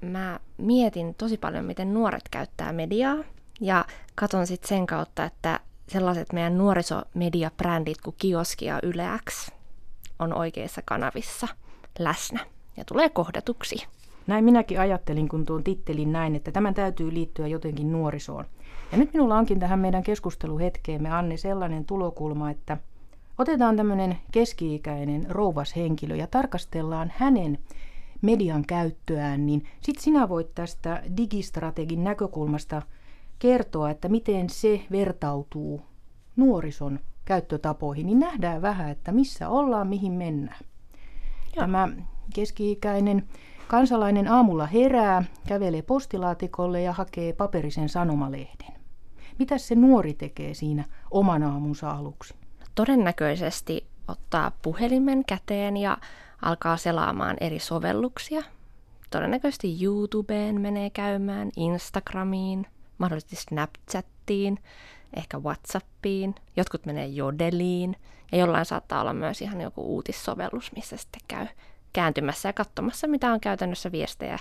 mä mietin tosi paljon, miten nuoret käyttää mediaa. Ja katon sitten sen kautta, että sellaiset meidän nuorisomediabrändit kuin Kioski ja Yle X on oikeissa kanavissa läsnä ja tulee kohdatuksi. Näin minäkin ajattelin, kun tuon tittelin näin, että tämän täytyy liittyä jotenkin nuorisoon. Ja nyt minulla onkin tähän meidän keskusteluhetkeemme, Anne, sellainen tulokulma, että otetaan tämmöinen keski-ikäinen rouvas henkilö ja tarkastellaan hänen median käyttöään, niin sitten sinä voit tästä digistrategin näkökulmasta kertoa, että miten se vertautuu nuorison käyttötapoihin, niin nähdään vähän, että missä ollaan, mihin mennään. Joo. Tämä keski-ikäinen kansalainen aamulla herää, kävelee postilaatikolle ja hakee paperisen sanomalehden. Mitä se nuori tekee siinä oman aamunsa aluksi? Todennäköisesti ottaa puhelimen käteen ja alkaa selaamaan eri sovelluksia. Todennäköisesti YouTubeen menee käymään, Instagramiin, mahdollisesti Snapchattiin, ehkä Whatsappiin, jotkut menee Jodeliin ja jollain saattaa olla myös ihan joku uutissovellus, missä sitten käy kääntymässä ja katsomassa, mitä on käytännössä viestejä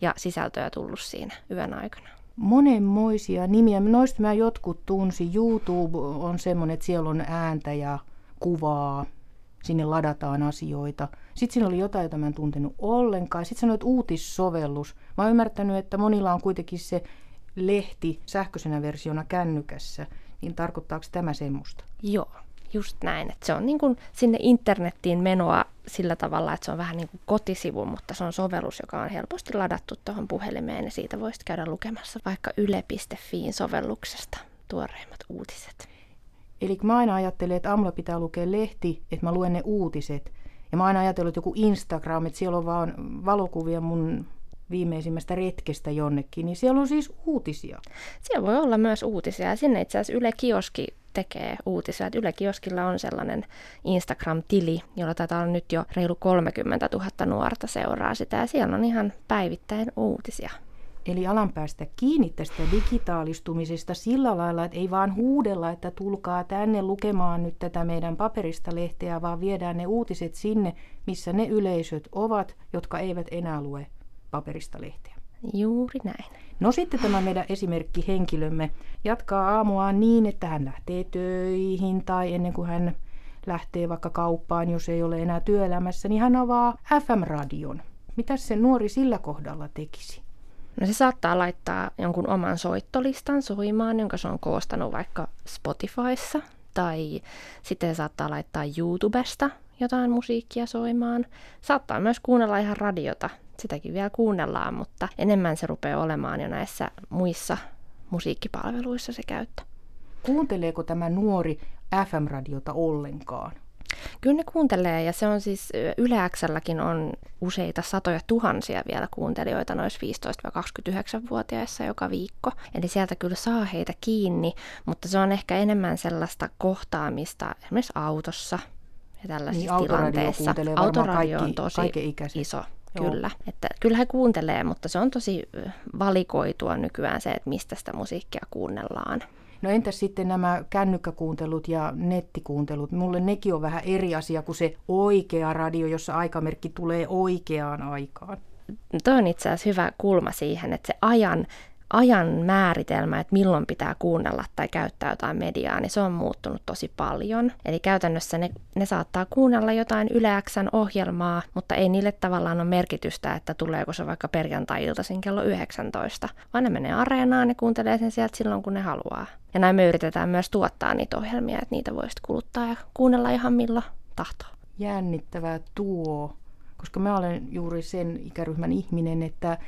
ja sisältöjä tullut siinä yön aikana. Monenmoisia nimiä. Noista mä jotkut tunsin. YouTube on semmoinen, että siellä on ääntä ja kuvaa. Sinne ladataan asioita. Sitten siinä oli jotain, jota mä en tuntenut ollenkaan. Sitten sanoit uutissovellus. Mä oon ymmärtänyt, että monilla on kuitenkin se lehti sähköisenä versiona kännykässä. Niin tarkoittaako tämä semmoista? Joo, just näin. Että se on niin kuin sinne internettiin menoa sillä tavalla, että se on vähän niin kuin kotisivu, mutta se on sovellus, joka on helposti ladattu tuohon puhelimeen ja siitä voisit käydä lukemassa vaikka yle.fiin sovelluksesta tuoreimmat uutiset. Eli mä aina ajattelen, että aamulla pitää lukea lehti, että mä luen ne uutiset. Ja mä aina ajatellut, että joku Instagram, että siellä on vaan valokuvia mun viimeisimmästä retkestä jonnekin, niin siellä on siis uutisia. Siellä voi olla myös uutisia sinne itse asiassa Yle Kioski tekee uutisia. Että Yle Kioskilla on sellainen Instagram-tili, jolla taitaa olla nyt jo reilu 30 000 nuorta seuraa sitä ja siellä on ihan päivittäin uutisia. Eli alan päästä kiinni tästä digitaalistumisesta sillä lailla, että ei vaan huudella, että tulkaa tänne lukemaan nyt tätä meidän paperista lehteä, vaan viedään ne uutiset sinne, missä ne yleisöt ovat, jotka eivät enää lue paperista lehteä. Juuri näin. No sitten tämä meidän esimerkkihenkilömme jatkaa aamuaan niin, että hän lähtee töihin tai ennen kuin hän lähtee vaikka kauppaan, jos ei ole enää työelämässä, niin hän avaa FM-radion. Mitä se nuori sillä kohdalla tekisi? No se saattaa laittaa jonkun oman soittolistan soimaan, jonka se on koostanut vaikka Spotifyssa, tai sitten se saattaa laittaa YouTubesta jotain musiikkia soimaan. Saattaa myös kuunnella ihan radiota sitäkin vielä kuunnellaan, mutta enemmän se rupeaa olemaan jo näissä muissa musiikkipalveluissa se käyttö. Kuunteleeko tämä nuori FM-radiota ollenkaan? Kyllä ne kuuntelee ja se on siis Yle Xlläkin on useita satoja tuhansia vielä kuuntelijoita noissa 15-29-vuotiaissa joka viikko. Eli sieltä kyllä saa heitä kiinni, mutta se on ehkä enemmän sellaista kohtaamista esimerkiksi autossa ja tällaisissa niin, tilanteissa. Autoradio on tosi iso Kyllä, että kyllä he kuuntelee, mutta se on tosi valikoitua nykyään se, että mistä sitä musiikkia kuunnellaan. No entäs sitten nämä kännykkäkuuntelut ja nettikuuntelut? Mulle nekin on vähän eri asia kuin se oikea radio, jossa aikamerkki tulee oikeaan aikaan. Tuo on itse asiassa hyvä kulma siihen, että se ajan ajan määritelmä, että milloin pitää kuunnella tai käyttää jotain mediaa, niin se on muuttunut tosi paljon. Eli käytännössä ne, ne saattaa kuunnella jotain yleäksän ohjelmaa, mutta ei niille tavallaan ole merkitystä, että tuleeko se vaikka perjantai-iltaisin kello 19, vaan ne menee areenaan ja kuuntelee sen sieltä silloin, kun ne haluaa. Ja näin me yritetään myös tuottaa niitä ohjelmia, että niitä voisi kuluttaa ja kuunnella ihan milloin tahtoo. Jännittävää tuo, koska mä olen juuri sen ikäryhmän ihminen, että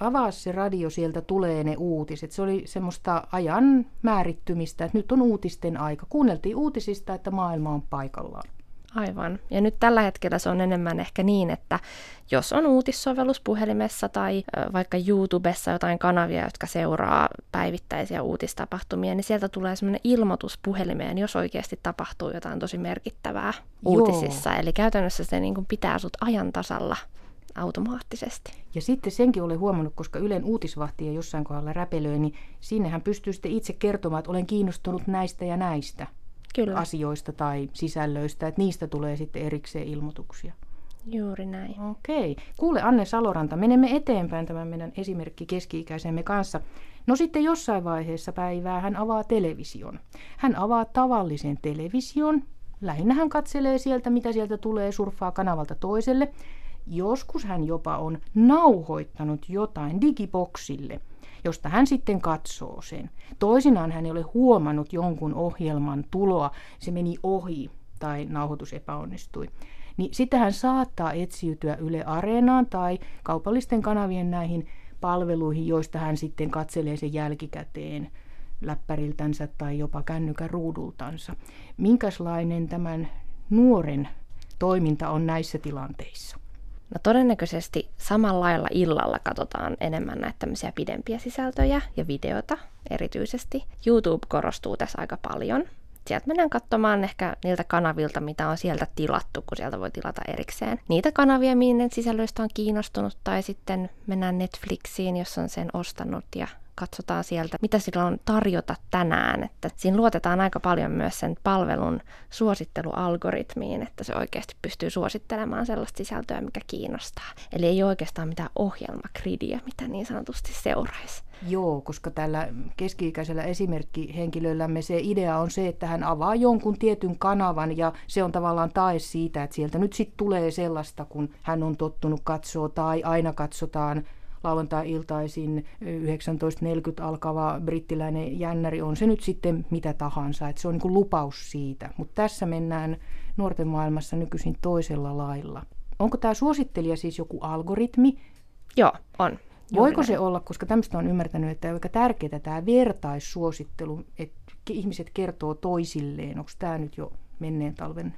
avaa se radio, sieltä tulee ne uutiset. Se oli semmoista ajan määrittymistä, että nyt on uutisten aika. Kuunneltiin uutisista, että maailma on paikallaan. Aivan. Ja nyt tällä hetkellä se on enemmän ehkä niin, että jos on uutissovellus puhelimessa tai vaikka YouTubessa jotain kanavia, jotka seuraa päivittäisiä uutistapahtumia, niin sieltä tulee semmoinen ilmoitus puhelimeen, jos oikeasti tapahtuu jotain tosi merkittävää uutisissa. Joo. Eli käytännössä se niin kuin pitää sut ajan tasalla automaattisesti. Ja sitten senkin olen huomannut, koska Ylen uutisvahtia jossain kohdalla räpelöi, niin sinnehän pystyy sitten itse kertomaan, että olen kiinnostunut näistä ja näistä Kyllä. asioista tai sisällöistä, että niistä tulee sitten erikseen ilmoituksia. Juuri näin. Okei. Kuule Anne Saloranta, menemme eteenpäin tämän meidän esimerkki keski-ikäisemme kanssa. No sitten jossain vaiheessa päivää hän avaa television. Hän avaa tavallisen television. Lähinnä hän katselee sieltä, mitä sieltä tulee, surffaa kanavalta toiselle. Joskus hän jopa on nauhoittanut jotain digiboksille, josta hän sitten katsoo sen. Toisinaan hän ei ole huomannut jonkun ohjelman tuloa, se meni ohi tai nauhoitus epäonnistui. Niin sitten hän saattaa etsiytyä Yle Areenaan tai kaupallisten kanavien näihin palveluihin, joista hän sitten katselee sen jälkikäteen läppäriltänsä tai jopa kännykän ruudultansa. Minkälainen tämän nuoren toiminta on näissä tilanteissa? No todennäköisesti samalla illalla katsotaan enemmän näitä tämmöisiä pidempiä sisältöjä ja videota erityisesti. YouTube korostuu tässä aika paljon. Sieltä mennään katsomaan ehkä niiltä kanavilta, mitä on sieltä tilattu, kun sieltä voi tilata erikseen. Niitä kanavia, minne sisällöistä on kiinnostunut, tai sitten mennään Netflixiin, jos on sen ostanut ja katsotaan sieltä, mitä sillä on tarjota tänään. Että siinä luotetaan aika paljon myös sen palvelun suosittelualgoritmiin, että se oikeasti pystyy suosittelemaan sellaista sisältöä, mikä kiinnostaa. Eli ei oikeastaan mitään ohjelmakridiä, mitä niin sanotusti seuraisi. Joo, koska tällä keski-ikäisellä esimerkkihenkilöllämme se idea on se, että hän avaa jonkun tietyn kanavan ja se on tavallaan tae siitä, että sieltä nyt sitten tulee sellaista, kun hän on tottunut katsoa tai aina katsotaan lauantai-iltaisin 19.40 alkava brittiläinen jännäri, on se nyt sitten mitä tahansa. Että se on niin kuin lupaus siitä. Mutta tässä mennään nuorten maailmassa nykyisin toisella lailla. Onko tämä suosittelija siis joku algoritmi? Joo, on. Voiko se olla, koska tämmöistä on ymmärtänyt, että on aika tärkeää tämä vertaissuosittelu, että ihmiset kertoo toisilleen. Onko tämä nyt jo menneen talven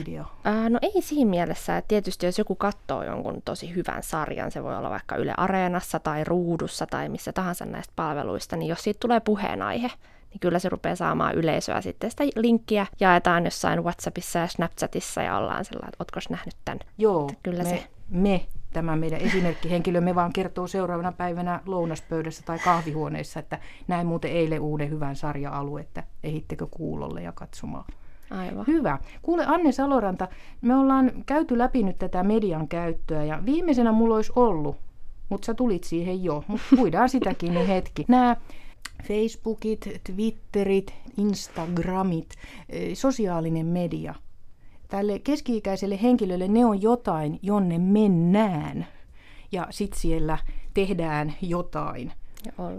idea? Ää, no ei siinä mielessä, että tietysti jos joku katsoo jonkun tosi hyvän sarjan, se voi olla vaikka Yle Areenassa tai Ruudussa tai missä tahansa näistä palveluista, niin jos siitä tulee puheenaihe, niin kyllä se rupeaa saamaan yleisöä. Sitten sitä linkkiä jaetaan jossain WhatsAppissa ja Snapchatissa ja ollaan sellainen, että ootko nähnyt tämän? Joo, että kyllä me, se... me tämä meidän esimerkkihenkilö, me vaan kertoo seuraavana päivänä lounaspöydässä tai kahvihuoneessa, että näin muuten eilen uuden hyvän sarja-alue, että ehittekö kuulolle ja katsomaan. Aivan. Hyvä. Kuule Anne Saloranta, me ollaan käyty läpi nyt tätä median käyttöä ja viimeisenä mulla olisi ollut, mutta sä tulit siihen jo, mutta puidaan sitäkin niin hetki. Nämä Facebookit, Twitterit, Instagramit, eh, sosiaalinen media. Tälle keski-ikäiselle henkilölle ne on jotain, jonne mennään. Ja sitten siellä tehdään jotain.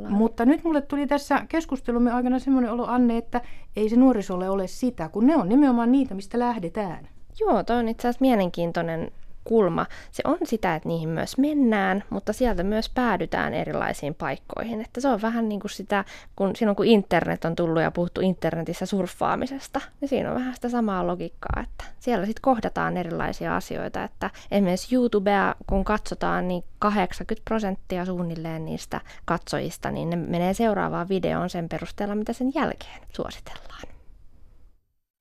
Mutta nyt mulle tuli tässä keskustelumme aikana semmoinen olo, Anne, että ei se nuorisolle ole sitä, kun ne on nimenomaan niitä, mistä lähdetään. Joo, toi on itse asiassa mielenkiintoinen kulma. Se on sitä, että niihin myös mennään, mutta sieltä myös päädytään erilaisiin paikkoihin. Että se on vähän niin kuin sitä, kun silloin kun internet on tullut ja puhuttu internetissä surffaamisesta, niin siinä on vähän sitä samaa logiikkaa, että siellä sitten kohdataan erilaisia asioita. Että esimerkiksi YouTubea, kun katsotaan, niin 80 prosenttia suunnilleen niistä katsojista, niin ne menee seuraavaan videoon sen perusteella, mitä sen jälkeen suositellaan.